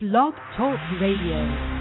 Blog Talk Radio.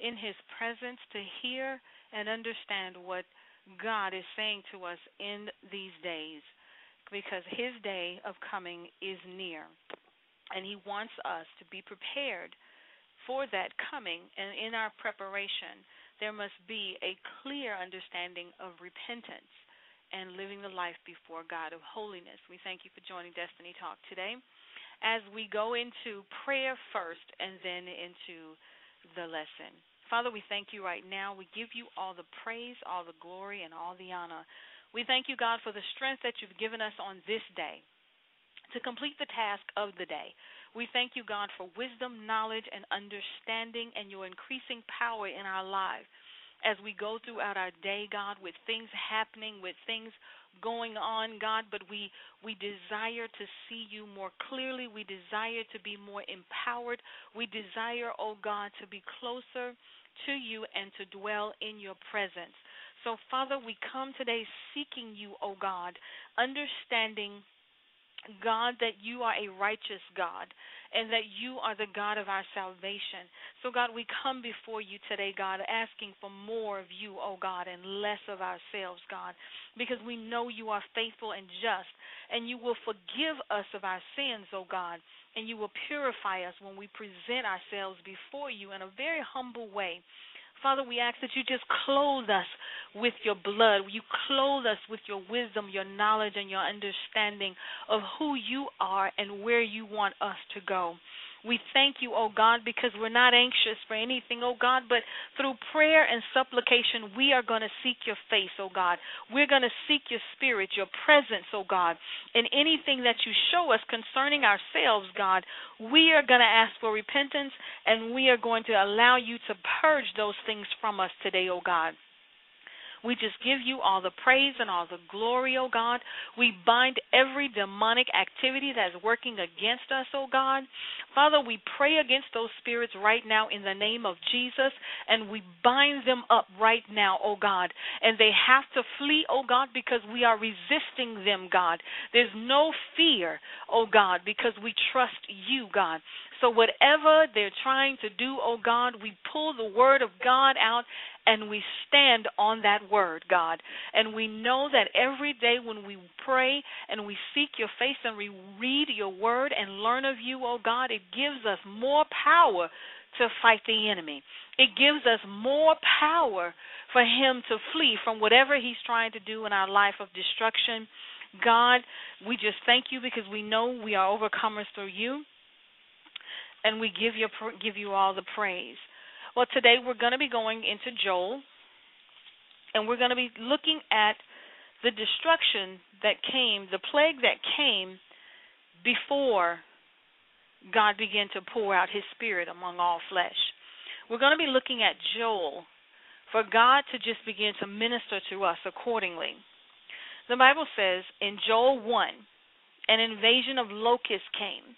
In His presence to hear and understand what God is saying to us in these days because His day of coming is near. And He wants us to be prepared for that coming. And in our preparation, there must be a clear understanding of repentance and living the life before God of holiness. We thank you for joining Destiny Talk today as we go into prayer first and then into the lesson. Father, we thank you right now. We give you all the praise, all the glory, and all the honor. We thank you, God, for the strength that you've given us on this day to complete the task of the day. We thank you, God, for wisdom, knowledge, and understanding and your increasing power in our lives as we go throughout our day, God, with things happening, with things going on, God, but we we desire to see you more clearly. We desire to be more empowered. We desire, oh God, to be closer to you and to dwell in your presence. So, Father, we come today seeking you, O God, understanding God, that you are a righteous God and that you are the God of our salvation. So, God, we come before you today, God, asking for more of you, oh God, and less of ourselves, God, because we know you are faithful and just, and you will forgive us of our sins, oh God, and you will purify us when we present ourselves before you in a very humble way. Father, we ask that you just clothe us with your blood. You clothe us with your wisdom, your knowledge, and your understanding of who you are and where you want us to go. We thank you, O God, because we're not anxious for anything, O God, but through prayer and supplication, we are going to seek your face, O God. We're going to seek your spirit, your presence, O God. And anything that you show us concerning ourselves, God, we are going to ask for repentance and we are going to allow you to purge those things from us today, O God. We just give you all the praise and all the glory, O God. We bind every demonic activity that's working against us, O God. Father, we pray against those spirits right now in the name of Jesus, and we bind them up right now, O God. And they have to flee, O God, because we are resisting them, God. There's no fear, O God, because we trust you, God. So, whatever they're trying to do, oh God, we pull the word of God out and we stand on that word, God. And we know that every day when we pray and we seek your face and we read your word and learn of you, oh God, it gives us more power to fight the enemy. It gives us more power for him to flee from whatever he's trying to do in our life of destruction. God, we just thank you because we know we are overcomers through you and we give you give you all the praise. Well, today we're going to be going into Joel, and we're going to be looking at the destruction that came, the plague that came before God began to pour out His Spirit among all flesh. We're going to be looking at Joel for God to just begin to minister to us accordingly. The Bible says in Joel 1 an invasion of locusts came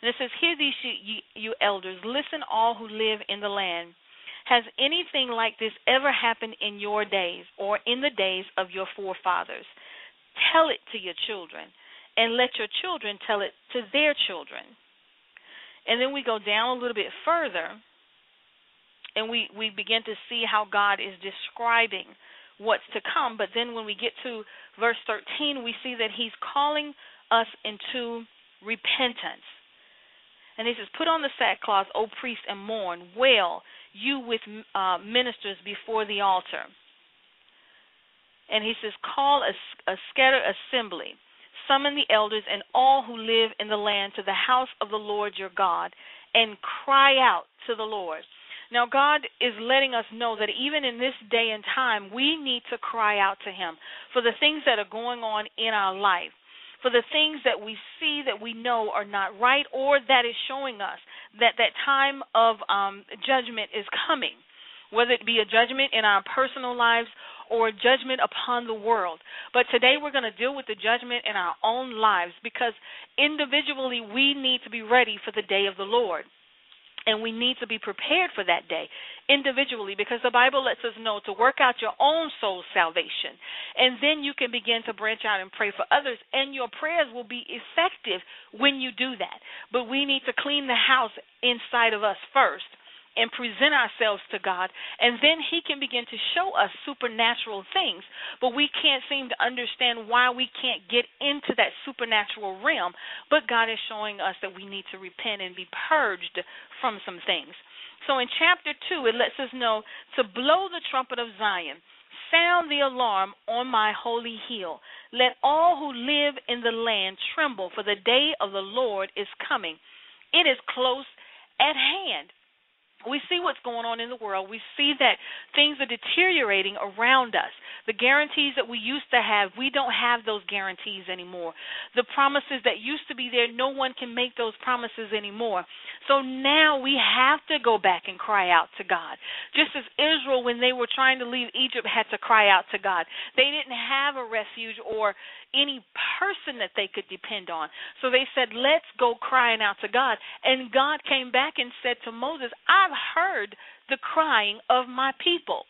and it says, Hear these, you, you elders, listen, all who live in the land. Has anything like this ever happened in your days or in the days of your forefathers? Tell it to your children, and let your children tell it to their children. And then we go down a little bit further, and we, we begin to see how God is describing what's to come. But then when we get to verse 13, we see that He's calling us into repentance. And he says, Put on the sackcloth, O priest, and mourn. Wail, you with uh, ministers before the altar. And he says, Call a, a scattered assembly. Summon the elders and all who live in the land to the house of the Lord your God, and cry out to the Lord. Now, God is letting us know that even in this day and time, we need to cry out to Him for the things that are going on in our life for the things that we see that we know are not right or that is showing us that that time of um, judgment is coming, whether it be a judgment in our personal lives or judgment upon the world. But today we're going to deal with the judgment in our own lives because individually we need to be ready for the day of the Lord. And we need to be prepared for that day individually because the Bible lets us know to work out your own soul salvation. And then you can begin to branch out and pray for others, and your prayers will be effective when you do that. But we need to clean the house inside of us first and present ourselves to God, and then He can begin to show us supernatural things. But we can't seem to understand why we can't get into that supernatural realm. But God is showing us that we need to repent and be purged from some things. So in chapter 2, it lets us know to blow the trumpet of Zion. Sound the alarm on my holy hill. Let all who live in the land tremble, for the day of the Lord is coming. It is close at hand we see what's going on in the world. We see that things are deteriorating around us. The guarantees that we used to have, we don't have those guarantees anymore. The promises that used to be there, no one can make those promises anymore. So now we have to go back and cry out to God. Just as Israel, when they were trying to leave Egypt, had to cry out to God. They didn't have a refuge or any person that they could depend on. So they said, Let's go crying out to God. And God came back and said to Moses, I've heard the crying of my people.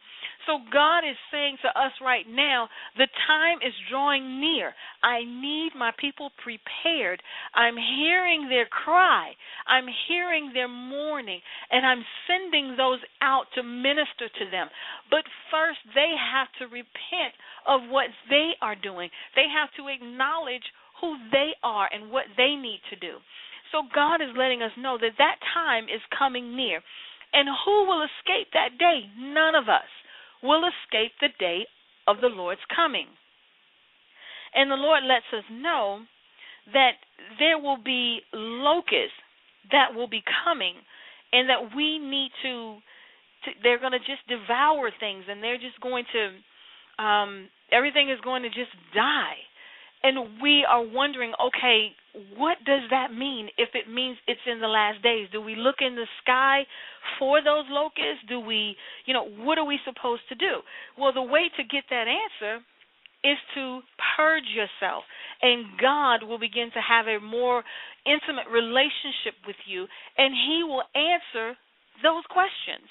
So God is saying to us right now, the time is drawing near. I need my people prepared. I'm hearing their cry. I'm hearing their mourning, and I'm sending those out to minister to them. But first, they have to repent of what they are doing. They have to acknowledge who they are and what they need to do. So God is letting us know that that time is coming near. And who will escape that day? None of us will escape the day of the Lord's coming. And the Lord lets us know that there will be locusts that will be coming and that we need to, to they're going to just devour things and they're just going to um everything is going to just die and we are wondering okay what does that mean if it means it's in the last days? Do we look in the sky for those locusts? Do we you know what are we supposed to do? Well the way to get that answer is to purge yourself and God will begin to have a more intimate relationship with you and he will answer those questions.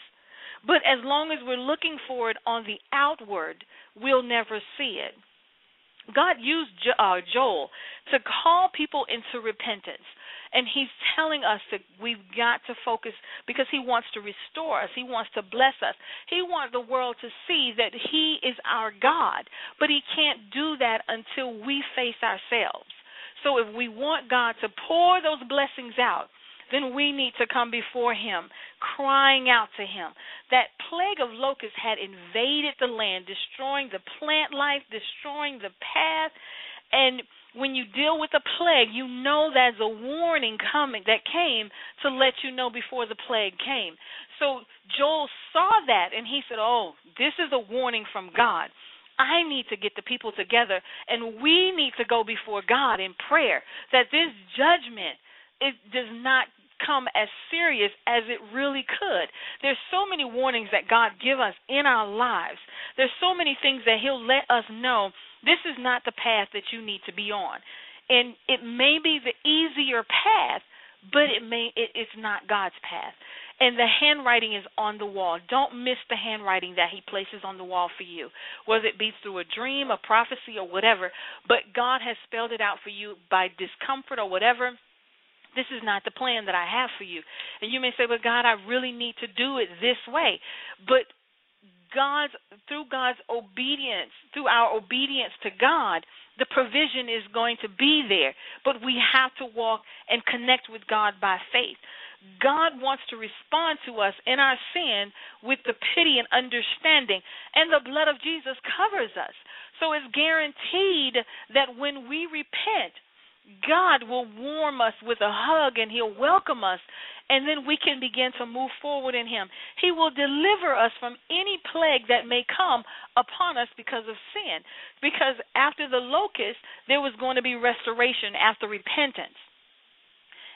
But as long as we're looking for it on the outward we'll never see it God used uh, Joel to call people into repentance. And he's telling us that we've got to focus because he wants to restore us. He wants to bless us. He wants the world to see that he is our God. But he can't do that until we face ourselves. So if we want God to pour those blessings out, then we need to come before him, crying out to him. That plague of locusts had invaded the land, destroying the plant life, destroying the path. And when you deal with a plague, you know that's a warning coming that came to let you know before the plague came. So Joel saw that and he said, Oh, this is a warning from God. I need to get the people together and we need to go before God in prayer that this judgment it does not come as serious as it really could. There's so many warnings that God give us in our lives. There's so many things that he'll let us know this is not the path that you need to be on. And it may be the easier path, but it may it, it's not God's path. And the handwriting is on the wall. Don't miss the handwriting that He places on the wall for you, whether it be through a dream, a prophecy, or whatever. But God has spelled it out for you by discomfort or whatever this is not the plan that I have for you. And you may say, but God, I really need to do it this way. But God's through God's obedience, through our obedience to God, the provision is going to be there. But we have to walk and connect with God by faith. God wants to respond to us in our sin with the pity and understanding, and the blood of Jesus covers us. So it's guaranteed that when we repent, God will warm us with a hug and He'll welcome us, and then we can begin to move forward in Him. He will deliver us from any plague that may come upon us because of sin. Because after the locust, there was going to be restoration after repentance.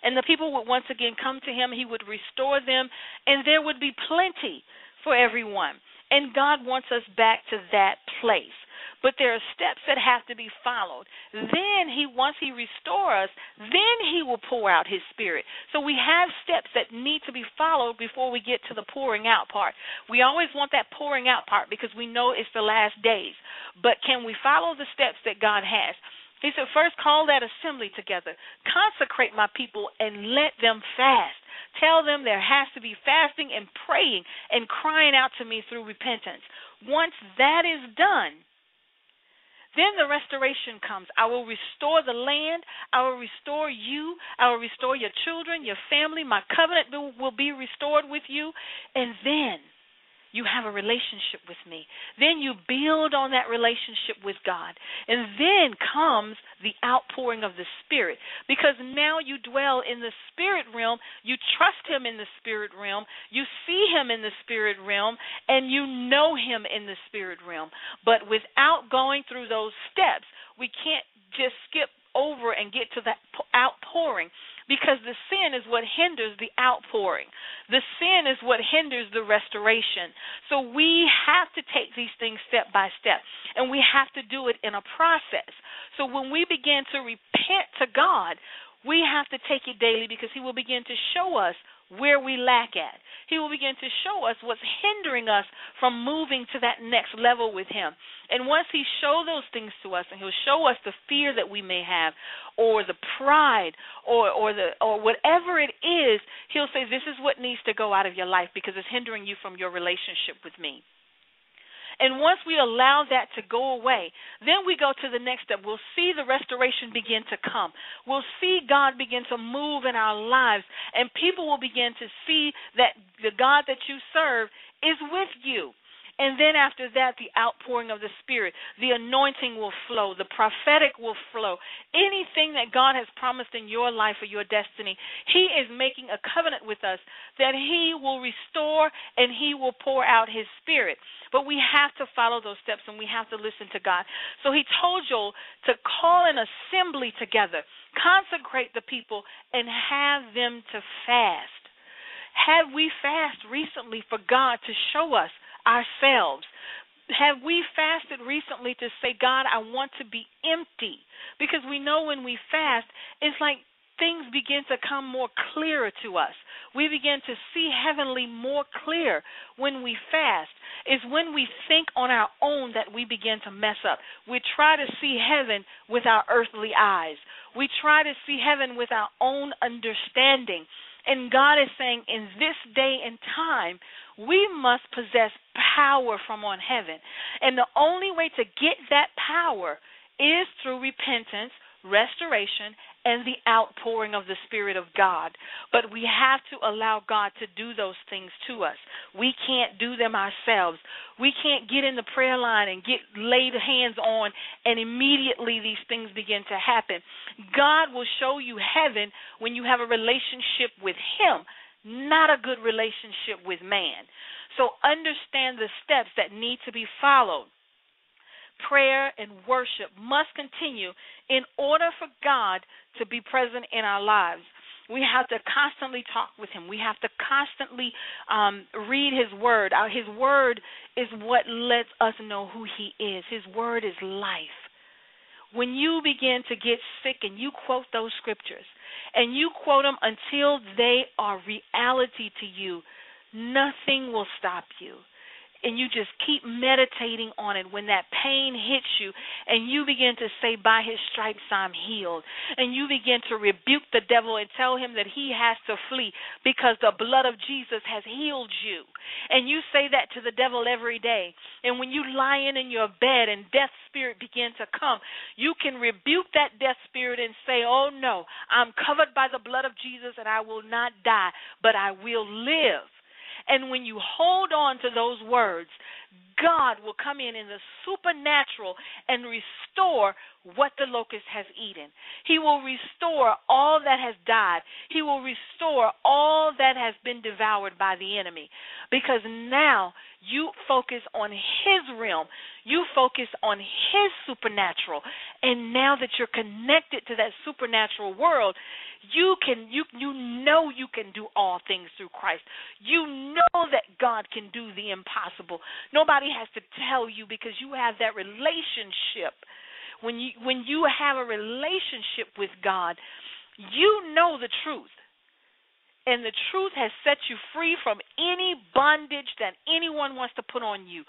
And the people would once again come to Him, He would restore them, and there would be plenty for everyone. And God wants us back to that place but there are steps that have to be followed. Then he once he restores us, then he will pour out his spirit. So we have steps that need to be followed before we get to the pouring out part. We always want that pouring out part because we know it's the last days. But can we follow the steps that God has? He said, First call that assembly together, consecrate my people, and let them fast. Tell them there has to be fasting and praying and crying out to me through repentance. Once that is done, then the restoration comes. I will restore the land. I will restore you. I will restore your children, your family. My covenant will be restored with you. And then you have a relationship with me. Then you build on that relationship with God. And then comes the outpouring of the Spirit. Because now you dwell in the spirit realm, you trust Him in the spirit realm, you see Him in the spirit realm, and you know Him in the spirit realm. But without going through those steps, we can't just skip over and get to that outpouring because the sin is what hinders the outpouring. The sin is what hinders the restoration. So we have to take these things step by step, and we have to do it in a process. So when we begin to repent to God, we have to take it daily because He will begin to show us where we lack at. He will begin to show us what's hindering us from moving to that next level with Him. And once He shows those things to us, and He'll show us the fear that we may have, or the pride, or or the or whatever it is, He'll say, "This is what needs to go out of your life because it's hindering you from your relationship with Me." And once we allow that to go away, then we go to the next step. We'll see the restoration begin to come. We'll see God begin to move in our lives, and people will begin to see that the God that you serve is with you. And then after that, the outpouring of the Spirit, the anointing will flow, the prophetic will flow. Anything that God has promised in your life or your destiny, He is making a covenant with us that He will restore and He will pour out His Spirit. But we have to follow those steps and we have to listen to God. So He told Joel to call an assembly together, consecrate the people, and have them to fast. Have we fast recently for God to show us ourselves? Have we fasted recently to say, God, I want to be empty? Because we know when we fast, it's like things begin to come more clearer to us. We begin to see heavenly more clear when we fast. It's when we think on our own that we begin to mess up. We try to see heaven with our earthly eyes. We try to see heaven with our own understanding. And God is saying, in this day and time, we must possess power from on heaven. And the only way to get that power is through repentance, restoration, and the outpouring of the Spirit of God. But we have to allow God to do those things to us. We can't do them ourselves. We can't get in the prayer line and get laid hands on and immediately these things begin to happen. God will show you heaven when you have a relationship with Him, not a good relationship with man. So understand the steps that need to be followed prayer, and worship must continue in order for God to be present in our lives. We have to constantly talk with Him. We have to constantly um, read His Word. His Word is what lets us know who He is. His Word is life. When you begin to get sick and you quote those scriptures and you quote them until they are reality to you, nothing will stop you and you just keep meditating on it. When that pain hits you and you begin to say by his stripes I'm healed and you begin to rebuke the devil and tell him that he has to flee because the blood of Jesus has healed you. And you say that to the devil every day. And when you in in your bed and death spirit begin to come you can rebuke that death spirit and say oh no I'm covered by the blood of Jesus and I will not die but I will live and when you hold on to those words, God will come in in the supernatural and restore what the locust has eaten. He will restore all that has died. He will restore all that has been devoured by the enemy. Because now you focus on His realm, you focus on His supernatural. And now that you're connected to that supernatural world, you can you you know you can do all things through Christ. You know that God can do the impossible. Nobody has to tell you because you have that relationship. When you when you have a relationship with God, you know the truth. And the truth has set you free from any bondage that anyone wants to put on you.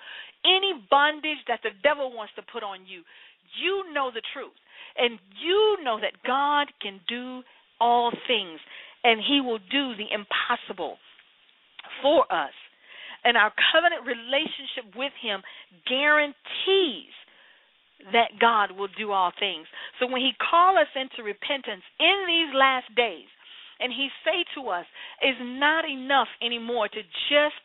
Any bondage that the devil wants to put on you. You know the truth. And you know that God can do all things, and He will do the impossible for us. And our covenant relationship with Him guarantees that God will do all things. So when He call us into repentance in these last days, and He say to us, it's not enough anymore to just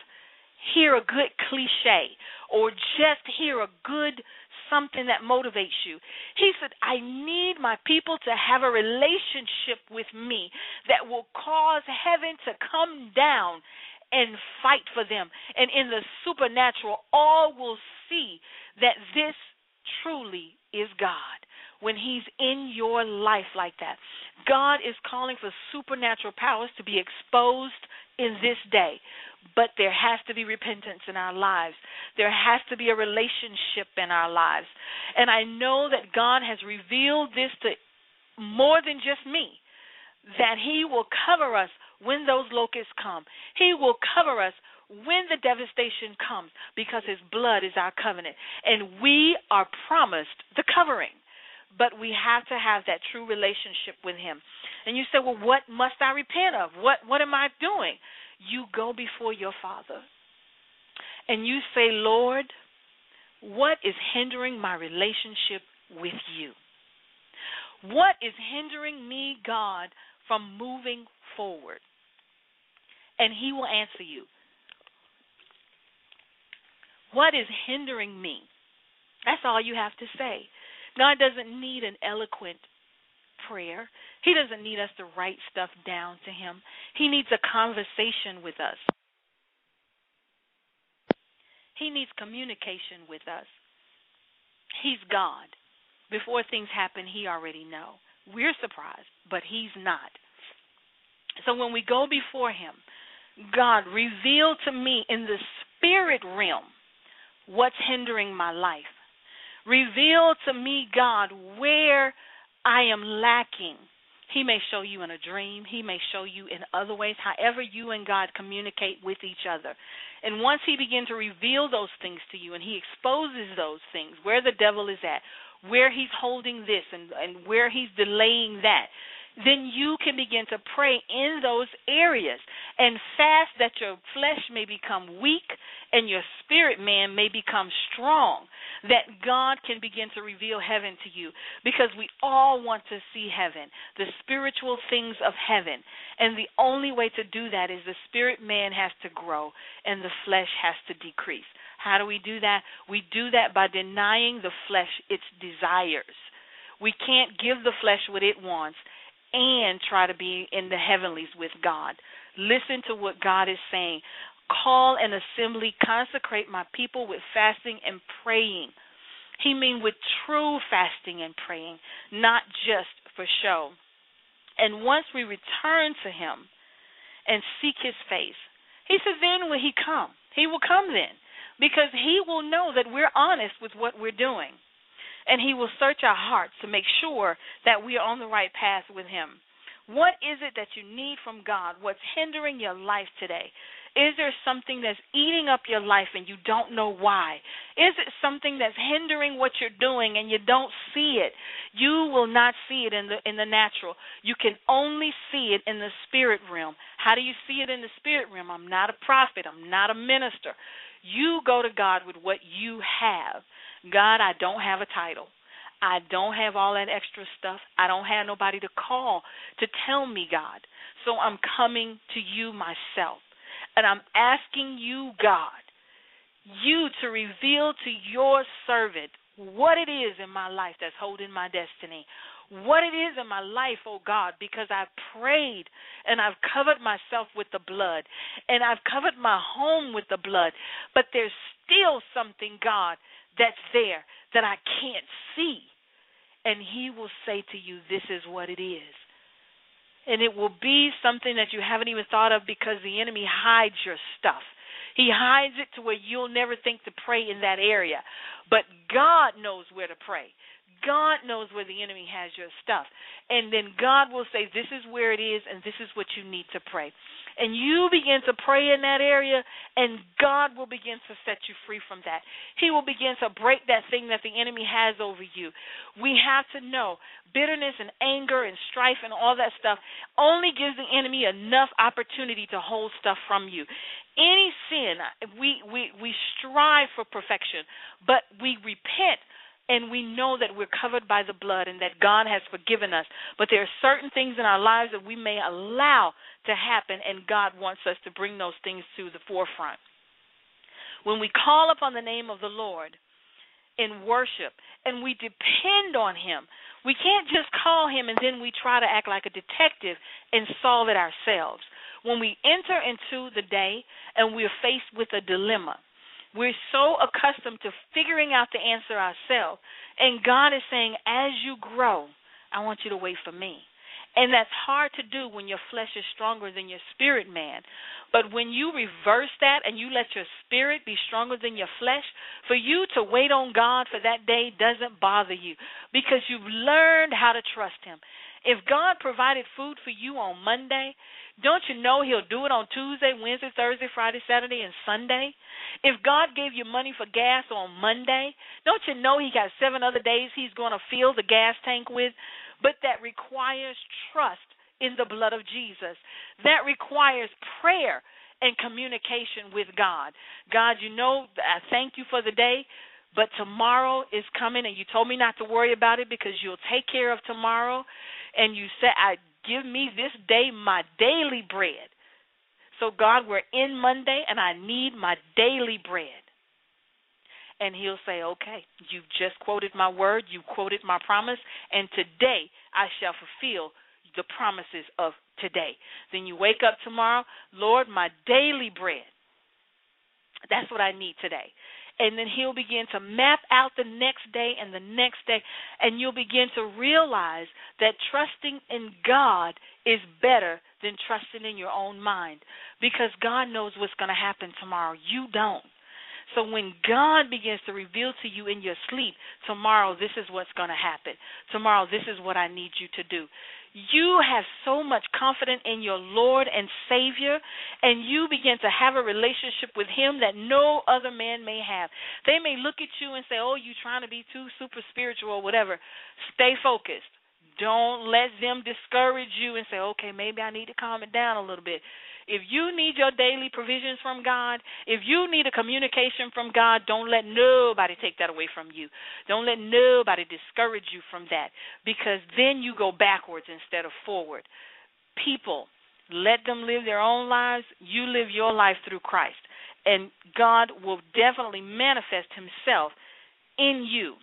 hear a good cliche or just hear a good something that motivates you. He said, I need my people to have a relationship with me that will cause heaven to come down and fight for them. And in the supernatural, all will see that this truly is God when He's in your life like that. God is calling for supernatural powers to be exposed in this day. But there has to be repentance in our lives. There has to be a relationship in our lives. And I know that God has revealed this to more than just me that He will cover us when those locusts come. He will cover us when the devastation comes because His blood is our covenant. And we are promised the covering. But we have to have that true relationship with Him. And you say, well, what must I repent of? What, what am I doing? you go before your Father and you say, Lord, what is hindering my relationship with you? What is hindering me, God, from moving forward? And He will answer you. What is hindering me? That's all you have to say. God doesn't need an eloquent prayer. He doesn't need us to write stuff down to him. He needs a conversation with us. He needs communication with us. He's God. Before things happen, he already know. We're surprised, but he's not. So when we go before him, God, reveal to me in the spirit realm what's hindering my life. Reveal to me, God, where I am lacking. He may show you in a dream. He may show you in other ways, however you and God communicate with each other. And once He begins to reveal those things to you and He exposes those things, where the devil is at, where He's holding this and, and where He's delaying that, then you can begin to pray in those areas and fast that your flesh may become weak and your spirit man may become strong, that God can begin to reveal heaven to you because we all want to see heaven, the spiritual things of heaven. And the only way to do that is the spirit man has to grow and the flesh has to decrease. How do we do that? We do that by denying the flesh its desires. We can't give the flesh what it wants and try to be in the heavenlies with God. Listen to what God is saying. Call an assembly, consecrate my people with fasting and praying. He mean with true fasting and praying, not just for show. And once we return to him and seek his face, he says, then will he come. He will come then. Because he will know that we're honest with what we're doing and He will search our hearts to make sure that we are on the right path with Him. What is it that you need from God? What's hindering your life today? Is there something that's eating up your life and you don't know why? Is it something that's hindering what you're doing and you don't see it? You will not see it in the in the natural. You can only see it in the spirit realm. How do you see it in the spirit realm? I'm not a prophet, I'm not a minister. You go to God with what you have. God, I don't have a title. I don't have all that extra stuff. I don't have nobody to call to tell me, God. So I'm coming to you myself. And I'm asking you, God, you to reveal to your servant what it is in my life that's holding my destiny. What it is in my life, oh God, because I've prayed and I've covered myself with the blood and I've covered my home with the blood. But there's still something, God, that's there that I can't see. And He will say to you, This is what it is. And it will be something that you haven't even thought of because the enemy hides your stuff. He hides it to where you'll never think to pray in that area. But God knows where to pray. God knows where the enemy has your stuff. And then God will say, This is where it is, and this is what you need to pray and you begin to pray in that area, and God will begin to set you free from that. He will begin to break that thing that the enemy has over you. We have to know bitterness and anger and strife and all that stuff only gives the enemy enough opportunity to hold stuff from you. Any sin, we we we strive for perfection, but we repent and we know that we're covered by the blood and that God has forgiven us. But there are certain things in our lives that we may allow to happen, and God wants us to bring those things to the forefront. When we call upon the name of the Lord in worship and we depend on Him, we can't just call Him and then we try to act like a detective and solve it ourselves. When we enter into the day and we're faced with a dilemma, we're so accustomed to figuring out the answer ourselves. And God is saying, as you grow, I want you to wait for me. And that's hard to do when your flesh is stronger than your spirit man. But when you reverse that and you let your spirit be stronger than your flesh, for you to wait on God for that day doesn't bother you because you've learned how to trust Him. If God provided food for you on Monday, don't you know He'll do it on Tuesday, Wednesday, Thursday, Friday, Saturday, and Sunday? If God gave you money for gas on Monday, don't you know He got seven other days He's going to fill the gas tank with? But that requires trust in the blood of Jesus. That requires prayer and communication with God. God, you know, I thank you for the day, but tomorrow is coming, and you told me not to worry about it because you'll take care of tomorrow. And you said, I give me this day my daily bread. So, God, we're in Monday, and I need my daily bread. and he'll say, "Okay, you've just quoted my word, you quoted my promise, and today I shall fulfill the promises of today." Then you wake up tomorrow, Lord, my daily bread. That's what I need today and then he'll begin to map out the next day and the next day. And you'll begin to realize that trusting in God is better than trusting in your own mind because God knows what's going to happen tomorrow. You don't. So when God begins to reveal to you in your sleep, tomorrow this is what's going to happen. Tomorrow this is what I need you to do you have so much confidence in your Lord and Savior, and you begin to have a relationship with Him that no other man may have. They may look at you and say, Oh, you're trying to be too super spiritual or whatever. Stay focused. Don't let them discourage you and say, Okay, maybe I need to calm it down a little bit. If you need your daily provisions from God, if you need a communication from God, don't let nobody take that away from you. Don't let nobody discourage you from that because then you go backwards instead of forward. People, let them live their own lives. You live your life through Christ. And God will definitely manifest Himself in you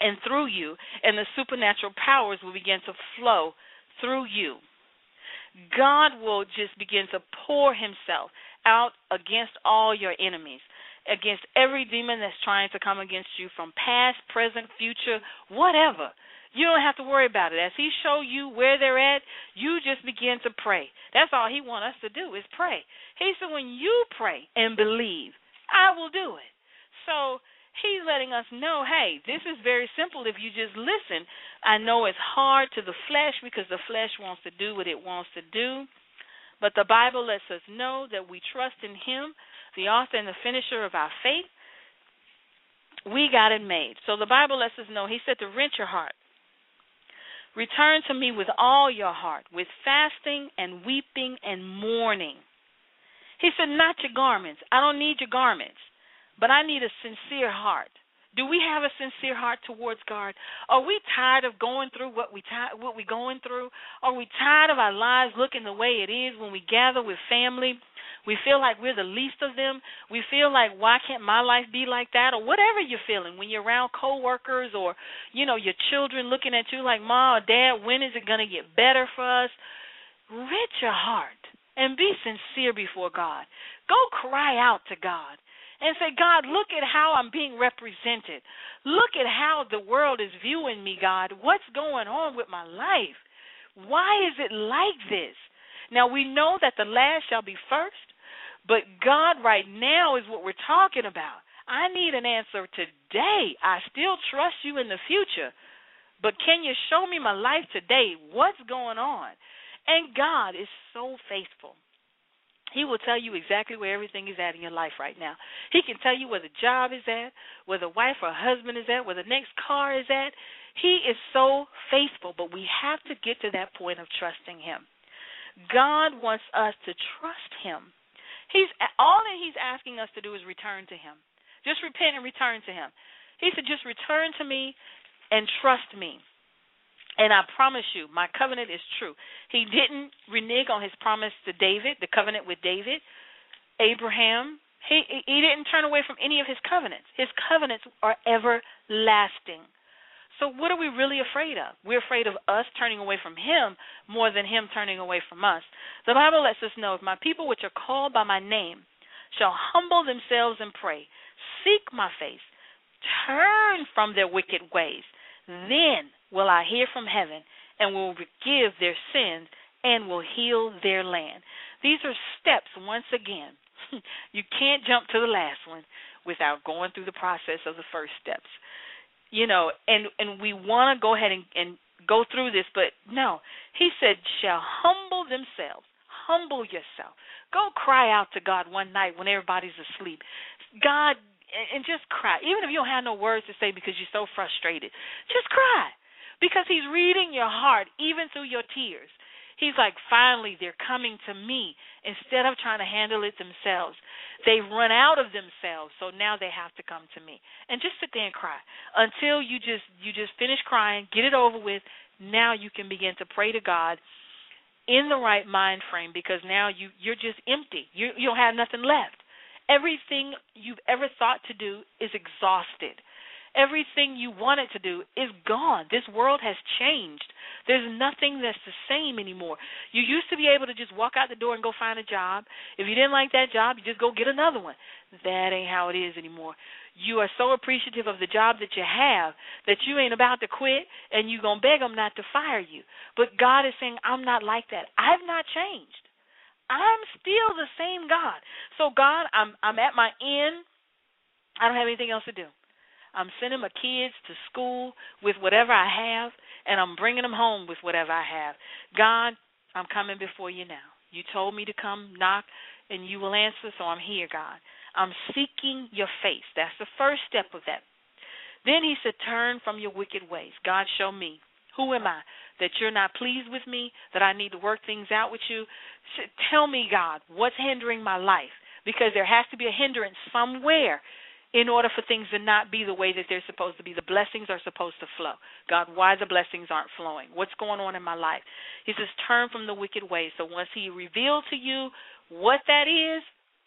and through you, and the supernatural powers will begin to flow through you. God will just begin to pour himself out against all your enemies, against every demon that's trying to come against you from past, present, future, whatever. You don't have to worry about it. As he show you where they're at, you just begin to pray. That's all he want us to do is pray. He said when you pray and believe, I will do it. So he's letting us know, hey, this is very simple if you just listen. I know it's hard to the flesh because the flesh wants to do what it wants to do. But the Bible lets us know that we trust in him, the author and the finisher of our faith. We got it made. So the Bible lets us know, he said to rent your heart. Return to me with all your heart, with fasting and weeping and mourning. He said, not your garments. I don't need your garments. But I need a sincere heart. Do we have a sincere heart towards God? Are we tired of going through what we t- what we going through? Are we tired of our lives looking the way it is when we gather with family? We feel like we're the least of them. We feel like why can't my life be like that or whatever you're feeling when you're around coworkers or you know your children looking at you like mom or dad when is it going to get better for us? Rid your heart and be sincere before God. Go cry out to God and say, God, look at how I'm being represented. Look at how the world is viewing me, God. What's going on with my life? Why is it like this? Now, we know that the last shall be first, but God right now is what we're talking about. I need an answer today. I still trust you in the future, but can you show me my life today? What's going on? And God is so faithful. He will tell you exactly where everything is at in your life right now. He can tell you where the job is at, where the wife or husband is at, where the next car is at. He is so faithful, but we have to get to that point of trusting him. God wants us to trust him. He's all that he's asking us to do is return to him. Just repent and return to him. He said just return to me and trust me. And I promise you, my covenant is true. He didn't renege on his promise to David, the covenant with David, Abraham. He he didn't turn away from any of his covenants. His covenants are everlasting. So what are we really afraid of? We're afraid of us turning away from him more than him turning away from us. The Bible lets us know if my people which are called by my name shall humble themselves and pray, seek my face, turn from their wicked ways, then will I hear from heaven and will forgive their sins and will heal their land. These are steps, once again. you can't jump to the last one without going through the process of the first steps. You know, and and we want to go ahead and, and go through this, but no. He said, shall humble themselves. Humble yourself. Go cry out to God one night when everybody's asleep. God, and just cry. Even if you don't have no words to say because you're so frustrated, just cry because he's reading your heart even through your tears. He's like, finally, they're coming to me instead of trying to handle it themselves. They've run out of themselves, so now they have to come to me. And just sit there and cry until you just you just finish crying, get it over with. Now you can begin to pray to God in the right mind frame because now you you're just empty. You you don't have nothing left. Everything you've ever thought to do is exhausted. Everything you wanted to do is gone. This world has changed. There's nothing that's the same anymore. You used to be able to just walk out the door and go find a job. If you didn't like that job, you just go get another one. That ain't how it is anymore. You are so appreciative of the job that you have that you ain't about to quit and you going to beg them not to fire you. But God is saying, I'm not like that. I've not changed. I'm still the same God. So God, I'm I'm at my end. I don't have anything else to do. I'm sending my kids to school with whatever I have, and I'm bringing them home with whatever I have. God, I'm coming before you now. You told me to come knock, and you will answer, so I'm here, God. I'm seeking your face. That's the first step of that. Then he said, Turn from your wicked ways. God, show me. Who am I? That you're not pleased with me, that I need to work things out with you. Tell me, God, what's hindering my life? Because there has to be a hindrance somewhere in order for things to not be the way that they're supposed to be. The blessings are supposed to flow. God, why the blessings aren't flowing? What's going on in my life? He says, turn from the wicked ways. So once He revealed to you what that is,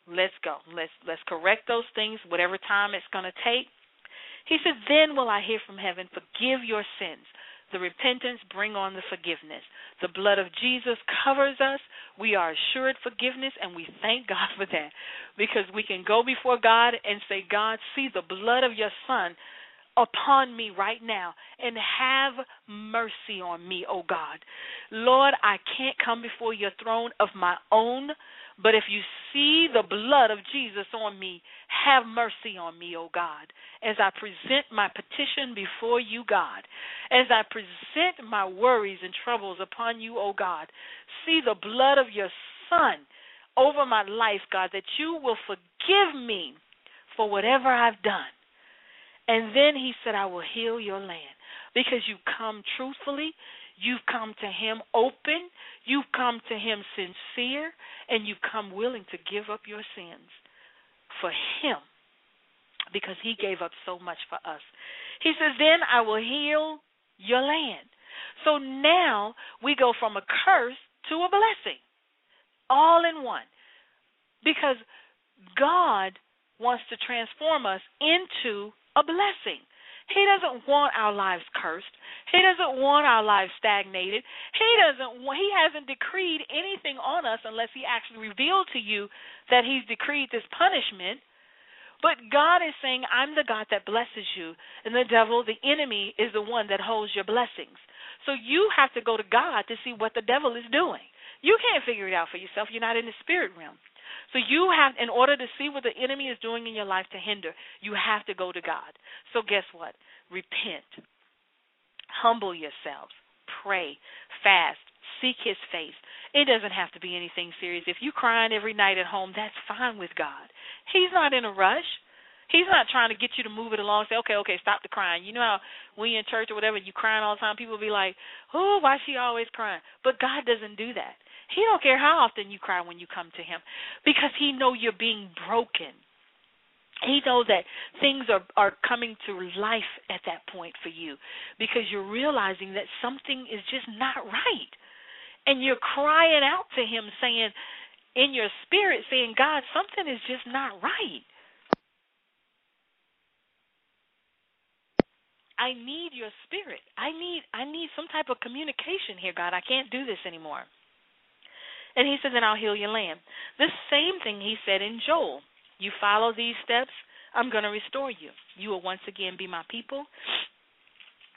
let's go. Let's let's correct those things, whatever time it's going to take. He said, then will I hear from heaven, forgive your sins the repentance bring on the forgiveness. The blood of Jesus covers us. We are assured forgiveness, and we thank God for that because we can go before God and say, God, see the blood of your Son upon me right now and have mercy on me, O God. Lord, I can't come before your throne of my own but if you see the blood of Jesus on me, have mercy on me, O God, as I present my petition before you, God. As I present my worries and troubles upon you, O God. See the blood of your Son over my life, God, that you will forgive me for whatever I've done. And then he said, I will heal your land because you come truthfully, You've come to Him open. You've come to Him sincere. And you've come willing to give up your sins for Him because He gave up so much for us. He says, Then I will heal your land. So now we go from a curse to a blessing, all in one. Because God wants to transform us into a blessing. He doesn't want our lives cursed. He doesn't want our lives stagnated. He doesn't he hasn't decreed anything on us unless he actually revealed to you that he's decreed this punishment. But God is saying, I'm the God that blesses you, and the devil, the enemy, is the one that holds your blessings. So you have to go to God to see what the devil is doing. You can't figure it out for yourself. You're not in the spirit realm. So you have, in order to see what the enemy is doing in your life to hinder, you have to go to God. So guess what? Repent. Humble yourselves. Pray. Fast. Seek his face. It doesn't have to be anything serious. If you're crying every night at home, that's fine with God. He's not in a rush. He's not trying to get you to move it along. Say, okay, okay, stop the crying. You know how when you're in church or whatever, you crying all the time. People be like, "Oh, why she always crying?" But God doesn't do that. He don't care how often you cry when you come to him because he know you're being broken. He knows that things are are coming to life at that point for you because you're realizing that something is just not right. And you're crying out to him saying in your spirit saying, "God, something is just not right." I need your spirit. I need I need some type of communication here, God. I can't do this anymore. And he said, Then I'll heal your land. The same thing he said in Joel. You follow these steps, I'm going to restore you. You will once again be my people,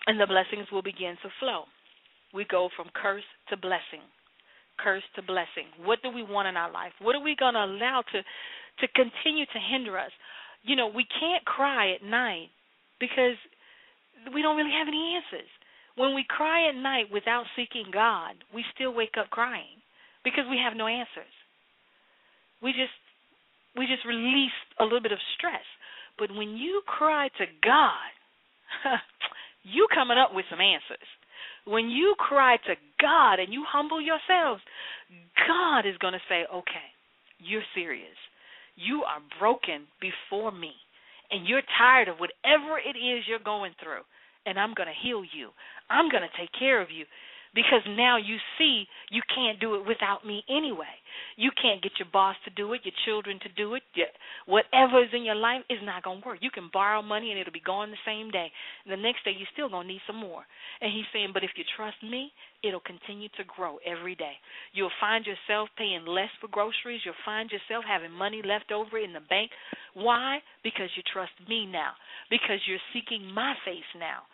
and the blessings will begin to flow. We go from curse to blessing. Curse to blessing. What do we want in our life? What are we going to allow to to continue to hinder us? You know, we can't cry at night because we don't really have any answers. When we cry at night without seeking God, we still wake up crying because we have no answers. We just we just release a little bit of stress. But when you cry to God, you coming up with some answers. When you cry to God and you humble yourselves, God is going to say, "Okay, you're serious. You are broken before me, and you're tired of whatever it is you're going through, and I'm going to heal you. I'm going to take care of you." Because now you see you can't do it without me anyway. You can't get your boss to do it, your children to do it. Whatever is in your life is not going to work. You can borrow money and it'll be gone the same day. And the next day you're still going to need some more. And he's saying, but if you trust me, it'll continue to grow every day. You'll find yourself paying less for groceries. You'll find yourself having money left over in the bank. Why? Because you trust me now. Because you're seeking my face now.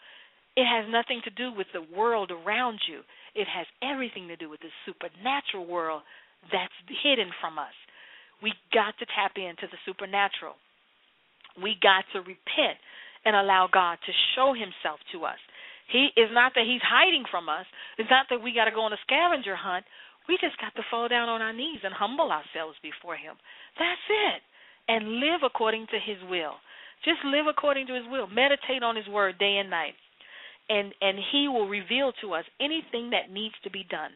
It has nothing to do with the world around you. It has everything to do with the supernatural world that's hidden from us. We got to tap into the supernatural. We got to repent and allow God to show himself to us. He is not that he's hiding from us. It's not that we got to go on a scavenger hunt. We just got to fall down on our knees and humble ourselves before him. That's it. And live according to his will. Just live according to his will. Meditate on his word day and night and and he will reveal to us anything that needs to be done.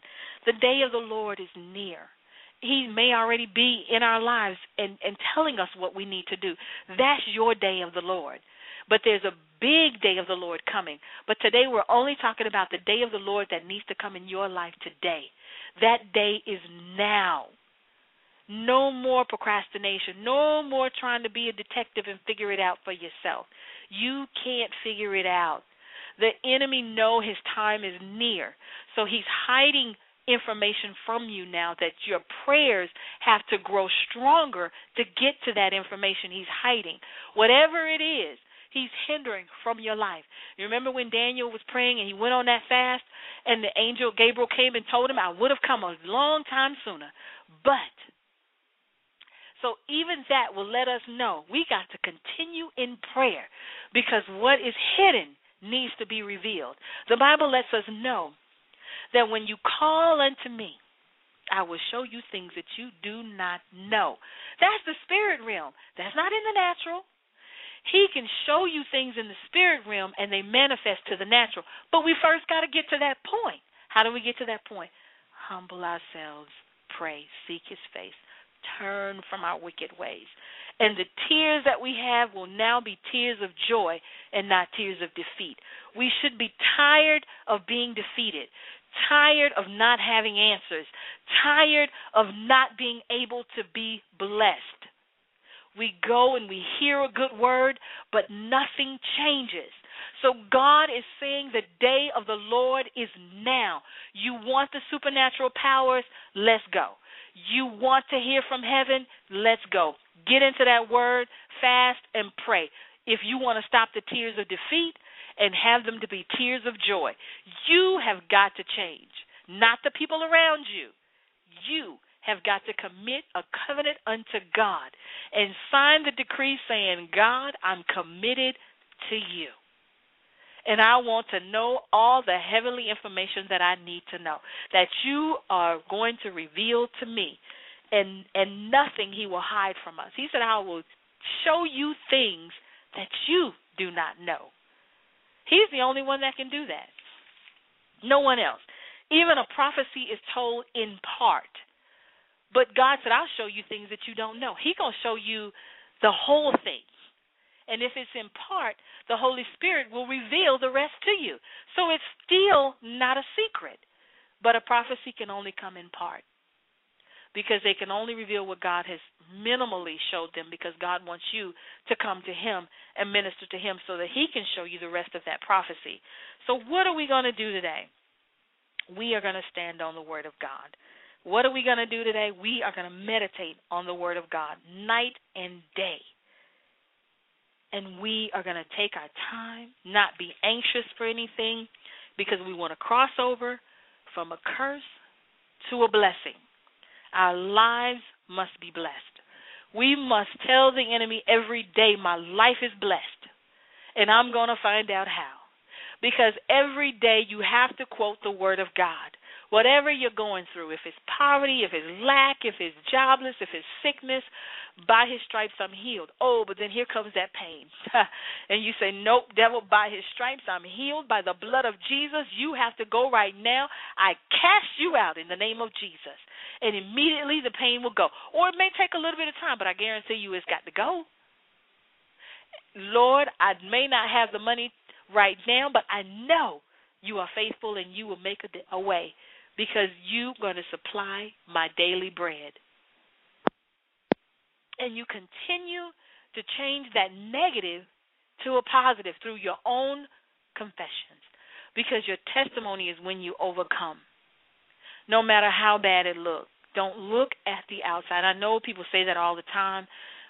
The day of the lord is near. He may already be in our lives and and telling us what we need to do. That's your day of the lord. But there's a big day of the lord coming. But today we're only talking about the day of the lord that needs to come in your life today. That day is now. No more procrastination. No more trying to be a detective and figure it out for yourself. You can't figure it out the enemy know his time is near. So he's hiding information from you now that your prayers have to grow stronger to get to that information he's hiding. Whatever it is, he's hindering from your life. You remember when Daniel was praying and he went on that fast and the angel Gabriel came and told him, I would have come a long time sooner. But so even that will let us know we got to continue in prayer because what is hidden needs to be revealed. The Bible lets us know that when you call unto me, I will show you things that you do not know. That's the spirit realm. That's not in the natural. He can show you things in the spirit realm and they manifest to the natural. But we first got to get to that point. How do we get to that point? Humble ourselves, pray, seek his face, turn from our wicked ways. And the tears that we have will now be tears of joy and not tears of defeat. We should be tired of being defeated, tired of not having answers, tired of not being able to be blessed. We go and we hear a good word, but nothing changes. So God is saying the day of the Lord is now. You want the supernatural powers? Let's go. You want to hear from heaven? Let's go. Get into that word, fast, and pray. If you want to stop the tears of defeat and have them to be tears of joy, you have got to change, not the people around you. You have got to commit a covenant unto God and sign the decree saying, God, I'm committed to you and I want to know all the heavenly information that I need to know that you are going to reveal to me and and nothing he will hide from us. He said I will show you things that you do not know. He's the only one that can do that. No one else. Even a prophecy is told in part. But God said, I'll show you things that you don't know. He's going to show you the whole thing. And if it's in part, the Holy Spirit will reveal the rest to you. So it's still not a secret. But a prophecy can only come in part because they can only reveal what God has minimally showed them because God wants you to come to Him and minister to Him so that He can show you the rest of that prophecy. So, what are we going to do today? We are going to stand on the Word of God. What are we going to do today? We are going to meditate on the Word of God night and day and we are going to take our time, not be anxious for anything, because we want to cross over from a curse to a blessing. Our lives must be blessed. We must tell the enemy every day, My life is blessed, and I'm going to find out how. Because every day you have to quote the Word of God whatever you're going through, if it's poverty, if it's lack, if it's jobless, if it's sickness, by his stripes I'm healed. Oh, but then here comes that pain. and you say, Nope, devil, by his stripes I'm healed. By the blood of Jesus, you have to go right now. I cast you out in the name of Jesus. And immediately the pain will go. Or it may take a little bit of time, but I guarantee you it's got to go. Lord, I may not have the money right now, but I know You are faithful and you will make a, a way because you're going to supply my daily bread. And you continue to change that negative to a positive through your own confessions because your testimony is when you overcome. No matter how bad it looks, don't look at the outside. I know people say that all the time,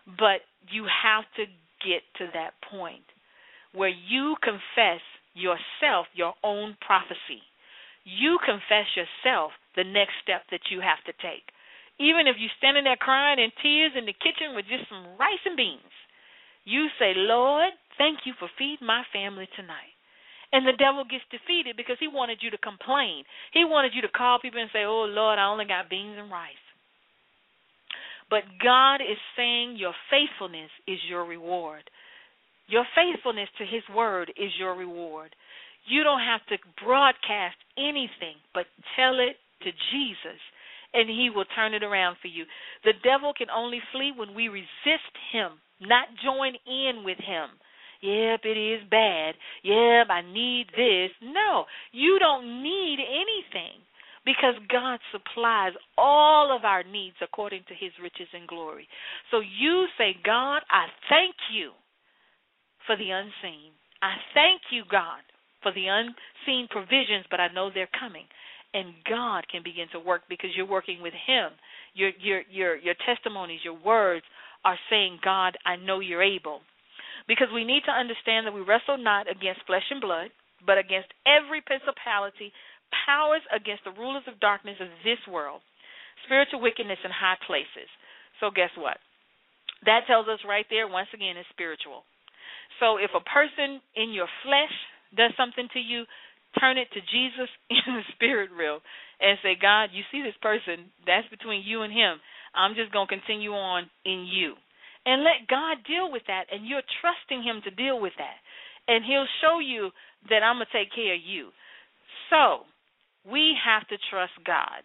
but you have to get to that point where you confess yourself your own prophecy. You confess yourself the next step that you have to take. Even if you're standing there crying in tears in the kitchen with just some rice and beans, you say, Lord, thank you for feeding my family tonight. And the devil gets defeated because he wanted you to complain. He wanted you to call people and say, Oh, Lord, I only got beans and rice. But God is saying your faithfulness is your reward. Your faithfulness to His word is your reward. You don't have to broadcast anything, but tell it to Jesus, and He will turn it around for you. The devil can only flee when we resist Him, not join in with Him. Yep, it is bad. Yep, I need this. No, you don't need anything because God supplies all of our needs according to his riches and glory. So you say, God, I thank you for the unseen. I thank you, God, for the unseen provisions, but I know they're coming. And God can begin to work because you're working with him. Your your your your testimonies, your words are saying, God, I know you're able. Because we need to understand that we wrestle not against flesh and blood, but against every principality, powers against the rulers of darkness of this world, spiritual wickedness in high places. So, guess what? That tells us right there, once again, it's spiritual. So, if a person in your flesh does something to you, turn it to Jesus in the spirit realm and say, God, you see this person, that's between you and him. I'm just going to continue on in you and let God deal with that. And you're trusting Him to deal with that. And He'll show you that I'm going to take care of you. So we have to trust God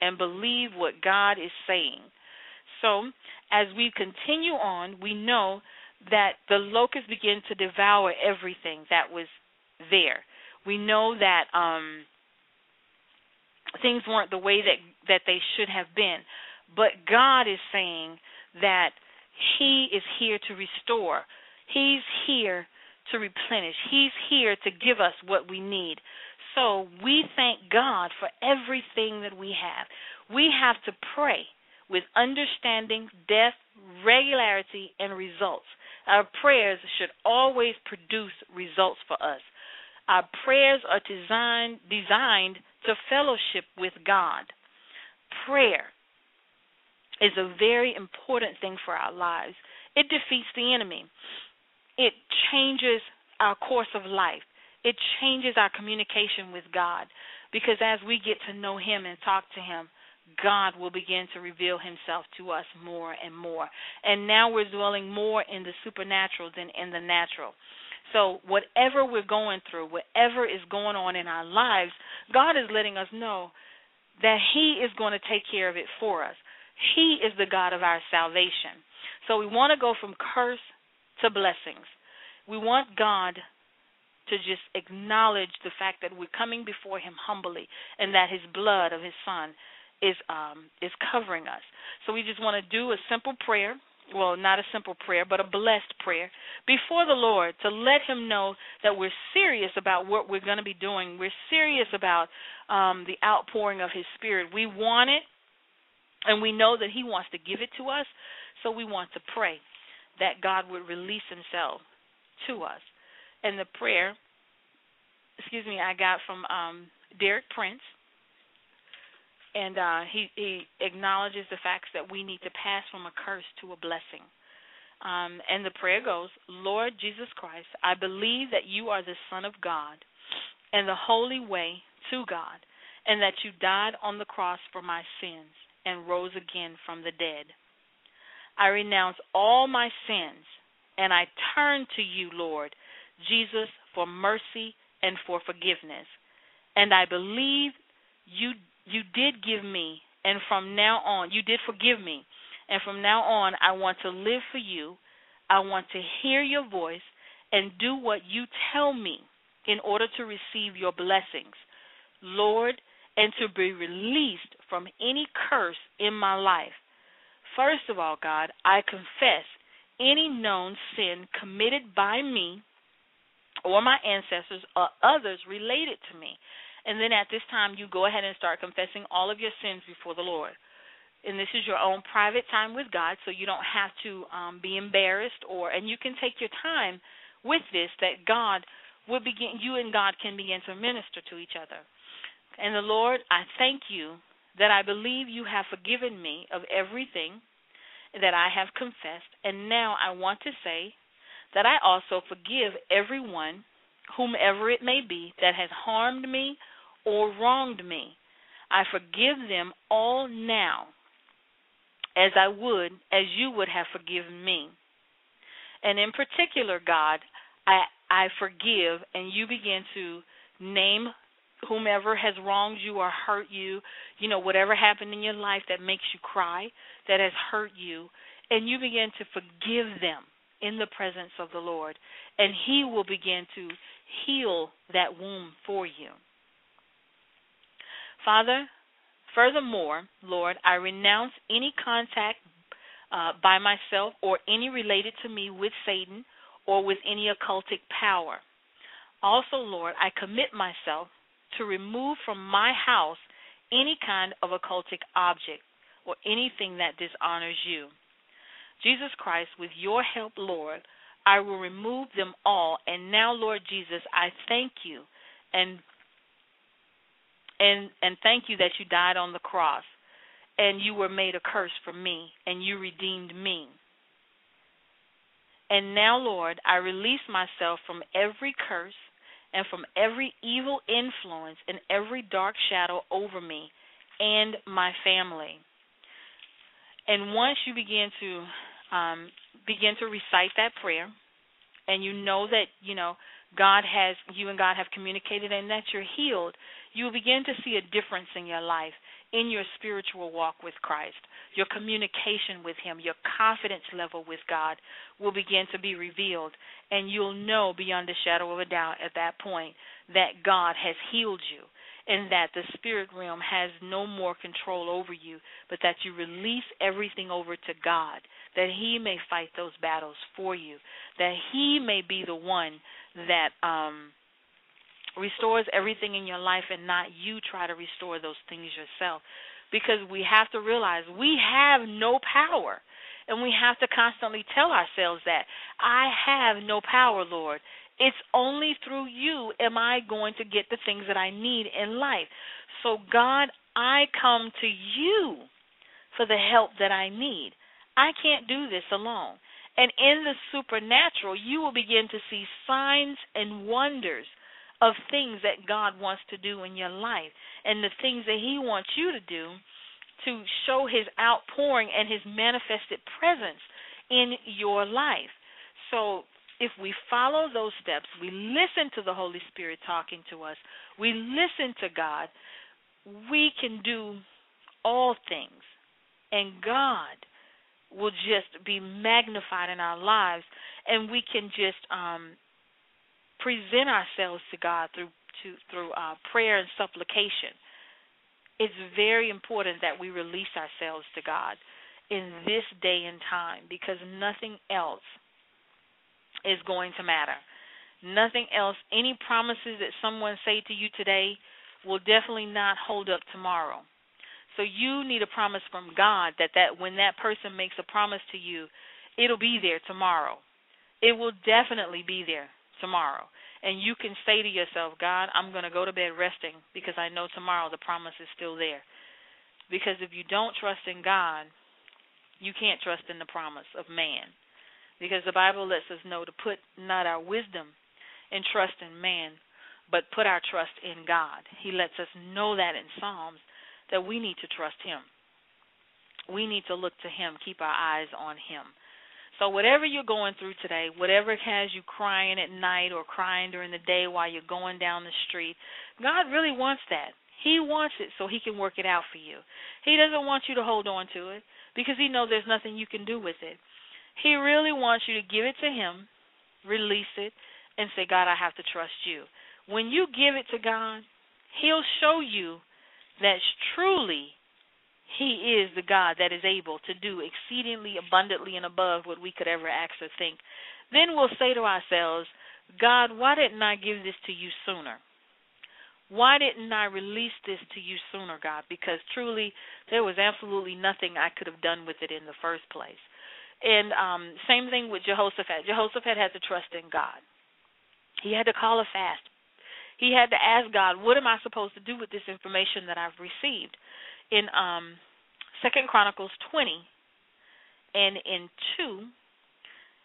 and believe what God is saying. So as we continue on, we know that the locusts begin to devour everything that was there. We know that um, things weren't the way that that they should have been, but God is saying that he is here to restore. He's here to replenish. He's here to give us what we need. So we thank God for everything that we have. We have to pray with understanding, depth, regularity, and results. Our prayers should always produce results for us. Our prayers are designed designed to fellowship with God. Prayer is a very important thing for our lives. It defeats the enemy. It changes our course of life. It changes our communication with God because as we get to know Him and talk to Him, God will begin to reveal Himself to us more and more. And now we're dwelling more in the supernatural than in the natural. So, whatever we're going through, whatever is going on in our lives, God is letting us know that He is going to take care of it for us. He is the God of our salvation. So we want to go from curse to blessings. We want God to just acknowledge the fact that we're coming before him humbly and that his blood of his son is um is covering us. So we just want to do a simple prayer, well, not a simple prayer, but a blessed prayer before the Lord to let him know that we're serious about what we're going to be doing. We're serious about um the outpouring of his spirit. We want it and we know that He wants to give it to us, so we want to pray that God would release Himself to us. And the prayer, excuse me, I got from um, Derek Prince, and uh, he he acknowledges the facts that we need to pass from a curse to a blessing. Um, and the prayer goes, Lord Jesus Christ, I believe that you are the Son of God and the holy way to God, and that you died on the cross for my sins and rose again from the dead. I renounce all my sins and I turn to you, Lord Jesus, for mercy and for forgiveness. And I believe you you did give me and from now on you did forgive me. And from now on I want to live for you. I want to hear your voice and do what you tell me in order to receive your blessings, Lord, and to be released from any curse in my life. First of all, God, I confess any known sin committed by me or my ancestors or others related to me. And then at this time, you go ahead and start confessing all of your sins before the Lord. And this is your own private time with God, so you don't have to um, be embarrassed, or and you can take your time with this. That God will begin, you and God can begin to minister to each other. And the Lord, I thank you that I believe you have forgiven me of everything that I have confessed, and now I want to say that I also forgive everyone, whomever it may be, that has harmed me or wronged me. I forgive them all now, as I would, as you would have forgiven me. And in particular, God, I I forgive, and you begin to name whomever has wronged you or hurt you, you know, whatever happened in your life that makes you cry, that has hurt you, and you begin to forgive them in the presence of the Lord, and He will begin to heal that wound for you. Father, furthermore, Lord, I renounce any contact uh, by myself or any related to me with Satan or with any occultic power. Also, Lord, I commit myself to remove from my house any kind of occultic object or anything that dishonors you. Jesus Christ, with your help, Lord, I will remove them all. And now, Lord Jesus, I thank you and and and thank you that you died on the cross and you were made a curse for me and you redeemed me. And now, Lord, I release myself from every curse and from every evil influence and every dark shadow over me and my family. And once you begin to um, begin to recite that prayer, and you know that you know God has you and God have communicated and that you're healed, you will begin to see a difference in your life, in your spiritual walk with Christ. Your communication with Him, your confidence level with God will begin to be revealed, and you'll know beyond a shadow of a doubt at that point that God has healed you and that the spirit realm has no more control over you, but that you release everything over to God, that He may fight those battles for you, that He may be the one that um, restores everything in your life and not you try to restore those things yourself. Because we have to realize we have no power. And we have to constantly tell ourselves that I have no power, Lord. It's only through you am I going to get the things that I need in life. So, God, I come to you for the help that I need. I can't do this alone. And in the supernatural, you will begin to see signs and wonders of things that God wants to do in your life and the things that He wants you to do to show His outpouring and His manifested presence in your life. So if we follow those steps, we listen to the Holy Spirit talking to us, we listen to God, we can do all things. And God will just be magnified in our lives, and we can just um, present ourselves to God through to, through uh, prayer and supplication. It's very important that we release ourselves to God in this day and time because nothing else is going to matter. Nothing else, any promises that someone say to you today will definitely not hold up tomorrow. So you need a promise from God that that when that person makes a promise to you, it'll be there tomorrow. It will definitely be there tomorrow. And you can say to yourself, God, I'm going to go to bed resting because I know tomorrow the promise is still there. Because if you don't trust in God, you can't trust in the promise of man because the Bible lets us know to put not our wisdom and trust in man, but put our trust in God. He lets us know that in Psalms that we need to trust Him. We need to look to Him, keep our eyes on Him. So, whatever you're going through today, whatever has you crying at night or crying during the day while you're going down the street, God really wants that. He wants it so He can work it out for you. He doesn't want you to hold on to it because He knows there's nothing you can do with it. He really wants you to give it to Him, release it, and say, God, I have to trust you. when you give it to God, He'll show you that truly He is the God that is able to do exceedingly abundantly and above what we could ever ask or think. Then we'll say to ourselves, God, why didn't I give this to you sooner? Why didn't I release this to you sooner, God? Because truly, there was absolutely nothing I could have done with it in the first place. And um, same thing with Jehoshaphat. Jehoshaphat had to trust in God. He had to call a fast. He had to ask God, "What am I supposed to do with this information that I've received?" In um, Second Chronicles 20 and in two,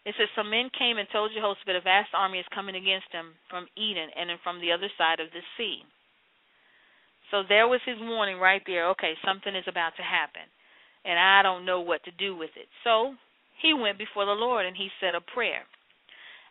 it says, Some men came and told Jehoshaphat a vast army is coming against him from Edom and from the other side of the sea. So there was his warning right there. Okay, something is about to happen, and I don't know what to do with it. So he went before the Lord and he said a prayer.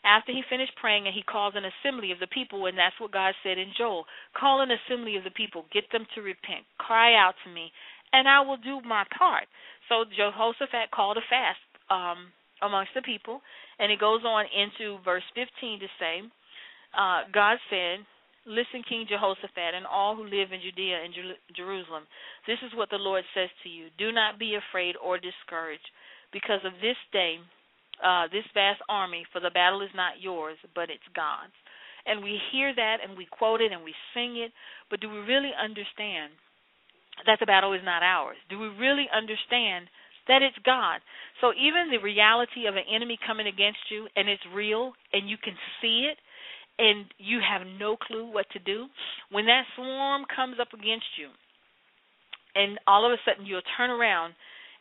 After he finished praying, and he called an assembly of the people, and that's what God said in Joel call an assembly of the people, get them to repent, cry out to me, and I will do my part. So Jehoshaphat called a fast um, amongst the people, and it goes on into verse 15 to say, uh, God said, Listen, King Jehoshaphat, and all who live in Judea and Jerusalem. This is what the Lord says to you Do not be afraid or discouraged because of this day, uh, this vast army, for the battle is not yours, but it's God's. And we hear that and we quote it and we sing it, but do we really understand that the battle is not ours? Do we really understand that it's God? So even the reality of an enemy coming against you and it's real and you can see it and you have no clue what to do, when that swarm comes up against you and all of a sudden you'll turn around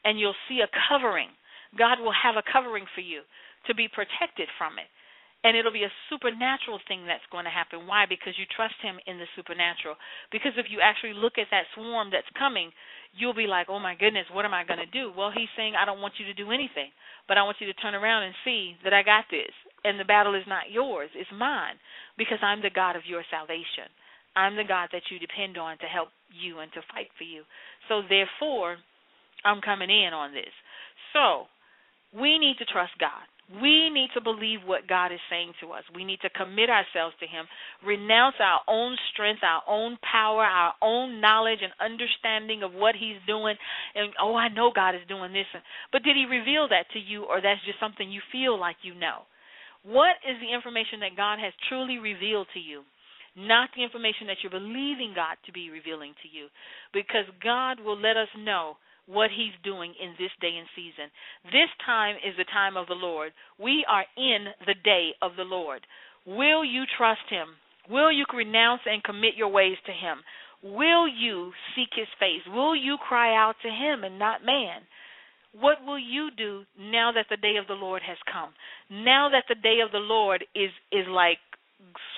and you'll see a covering. God will have a covering for you to be protected from it. And it'll be a supernatural thing that's going to happen. Why? Because you trust Him in the supernatural. Because if you actually look at that swarm that's coming, you'll be like, oh my goodness, what am I going to do? Well, He's saying, I don't want you to do anything, but I want you to turn around and see that I got this. And the battle is not yours, it's mine, because I'm the God of your salvation. I'm the God that you depend on to help you and to fight for you. So therefore, I'm coming in on this. So we need to trust God. We need to believe what God is saying to us. We need to commit ourselves to Him, renounce our own strength, our own power, our own knowledge and understanding of what He's doing. And, oh, I know God is doing this. But did He reveal that to you, or that's just something you feel like you know? What is the information that God has truly revealed to you? Not the information that you're believing God to be revealing to you. Because God will let us know what he's doing in this day and season. This time is the time of the Lord. We are in the day of the Lord. Will you trust him? Will you renounce and commit your ways to him? Will you seek his face? Will you cry out to him and not man? What will you do now that the day of the Lord has come? Now that the day of the Lord is is like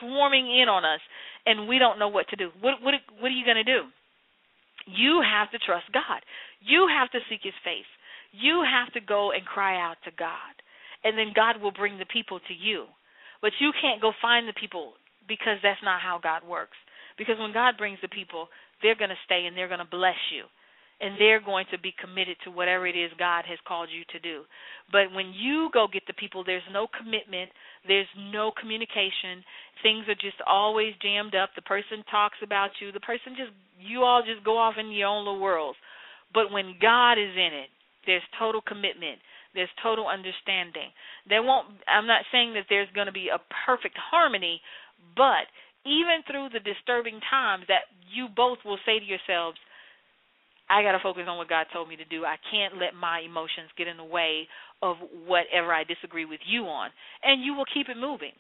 swarming in on us and we don't know what to do. What what what are you going to do? You have to trust God. You have to seek his face. You have to go and cry out to God. And then God will bring the people to you. But you can't go find the people because that's not how God works. Because when God brings the people, they're going to stay and they're going to bless you. And they're going to be committed to whatever it is God has called you to do. But when you go get the people, there's no commitment, there's no communication. Things are just always jammed up. The person talks about you. The person just, you all just go off in your own little worlds. But when God is in it, there's total commitment. There's total understanding. There won't I'm not saying that there's going to be a perfect harmony, but even through the disturbing times that you both will say to yourselves, I got to focus on what God told me to do. I can't let my emotions get in the way of whatever I disagree with you on. And you will keep it moving.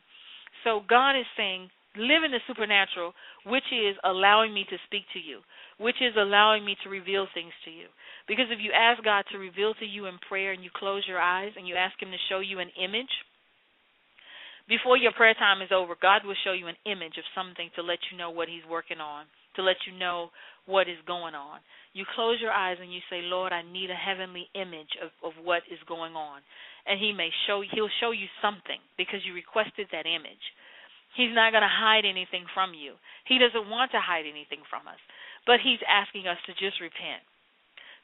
So God is saying, live in the supernatural, which is allowing me to speak to you, which is allowing me to reveal things to you. Because if you ask God to reveal to you in prayer and you close your eyes and you ask Him to show you an image, before your prayer time is over, God will show you an image of something to let you know what He's working on, to let you know what is going on. You close your eyes and you say, Lord, I need a heavenly image of, of what is going on. And He may show He'll show you something because you requested that image. He's not going to hide anything from you. He doesn't want to hide anything from us. But he's asking us to just repent.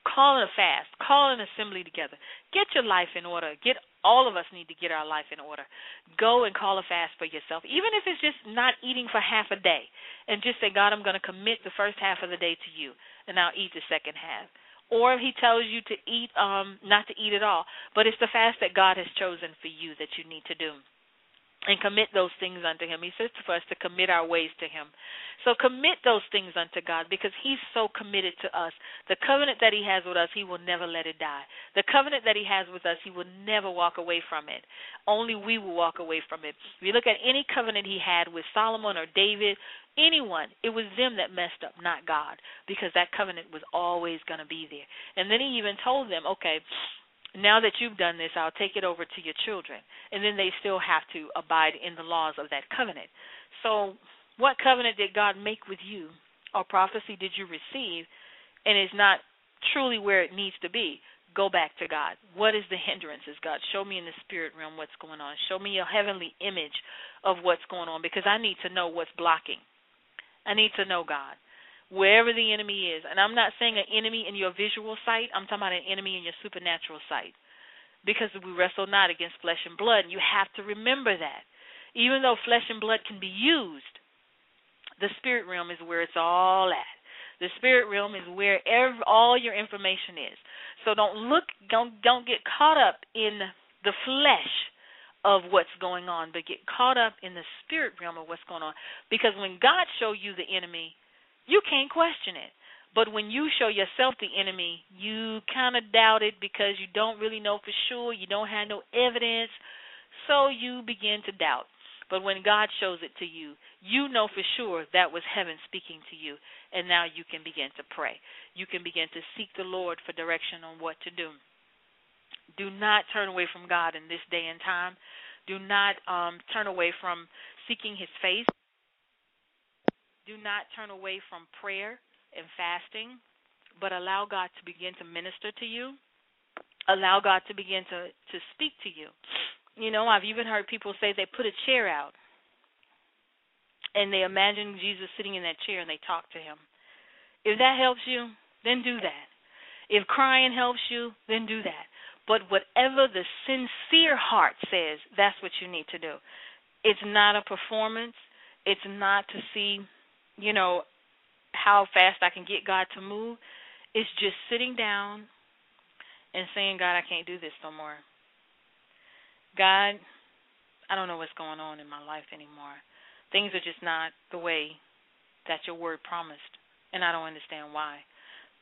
Call a fast. Call an assembly together. Get your life in order. Get all of us need to get our life in order. Go and call a fast for yourself, even if it's just not eating for half a day, and just say, God, I'm going to commit the first half of the day to you, and I'll eat the second half. Or if He tells you to eat, um, not to eat at all, but it's the fast that God has chosen for you that you need to do and commit those things unto him. He says for us to commit our ways to him. So commit those things unto God because he's so committed to us. The covenant that he has with us, he will never let it die. The covenant that he has with us, he will never walk away from it. Only we will walk away from it. If you look at any covenant he had with Solomon or David, anyone, it was them that messed up, not God, because that covenant was always going to be there. And then he even told them, okay, now that you've done this, I'll take it over to your children. And then they still have to abide in the laws of that covenant. So, what covenant did God make with you, or prophecy did you receive, and is not truly where it needs to be? Go back to God. What is the hindrances, God? Show me in the spirit realm what's going on. Show me a heavenly image of what's going on because I need to know what's blocking. I need to know God wherever the enemy is. And I'm not saying an enemy in your visual sight, I'm talking about an enemy in your supernatural sight. Because we wrestle not against flesh and blood, and you have to remember that. Even though flesh and blood can be used, the spirit realm is where it's all at. The spirit realm is where every, all your information is. So don't look, don't don't get caught up in the flesh of what's going on, but get caught up in the spirit realm of what's going on. Because when God show you the enemy, you can't question it. But when you show yourself the enemy, you kind of doubt it because you don't really know for sure. You don't have no evidence. So you begin to doubt. But when God shows it to you, you know for sure that was heaven speaking to you. And now you can begin to pray. You can begin to seek the Lord for direction on what to do. Do not turn away from God in this day and time. Do not um, turn away from seeking His face. Do not turn away from prayer and fasting, but allow God to begin to minister to you. Allow God to begin to to speak to you. You know, I've even heard people say they put a chair out and they imagine Jesus sitting in that chair and they talk to him. If that helps you, then do that. If crying helps you, then do that. But whatever the sincere heart says, that's what you need to do. It's not a performance. It's not to see you know, how fast I can get God to move. It's just sitting down and saying, God, I can't do this no more. God, I don't know what's going on in my life anymore. Things are just not the way that your word promised, and I don't understand why.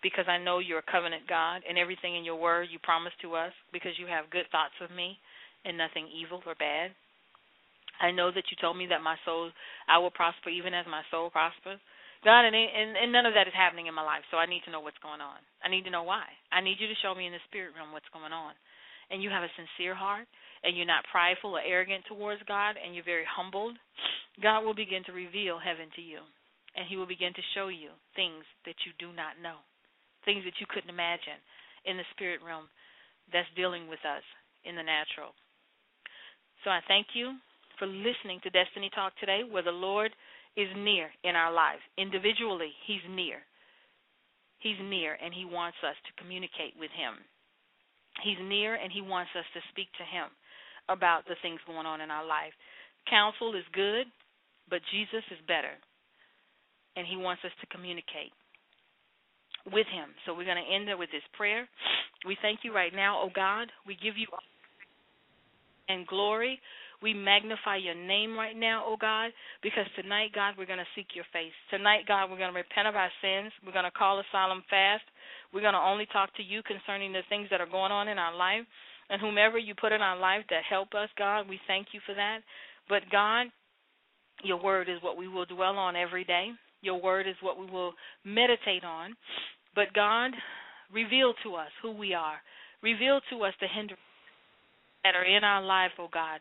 Because I know you're a covenant God, and everything in your word you promised to us, because you have good thoughts of me and nothing evil or bad. I know that you told me that my soul, I will prosper even as my soul prospers. God, and, and and none of that is happening in my life, so I need to know what's going on. I need to know why. I need you to show me in the spirit realm what's going on. And you have a sincere heart, and you're not prideful or arrogant towards God, and you're very humbled. God will begin to reveal heaven to you, and He will begin to show you things that you do not know, things that you couldn't imagine in the spirit realm that's dealing with us in the natural. So I thank you for listening to Destiny Talk today, where the Lord is near in our lives. Individually, He's near. He's near, and He wants us to communicate with Him. He's near, and He wants us to speak to Him about the things going on in our life. Counsel is good, but Jesus is better, and He wants us to communicate with Him. So we're going to end it with this prayer. We thank you right now, oh God. We give you and glory. We magnify your name right now, oh God, because tonight, God, we're going to seek your face. Tonight, God, we're going to repent of our sins. We're going to call a solemn fast. We're going to only talk to you concerning the things that are going on in our life. And whomever you put in our life that help us, God, we thank you for that. But God, your word is what we will dwell on every day. Your word is what we will meditate on. But God, reveal to us who we are. Reveal to us the hindrances that are in our life, oh God.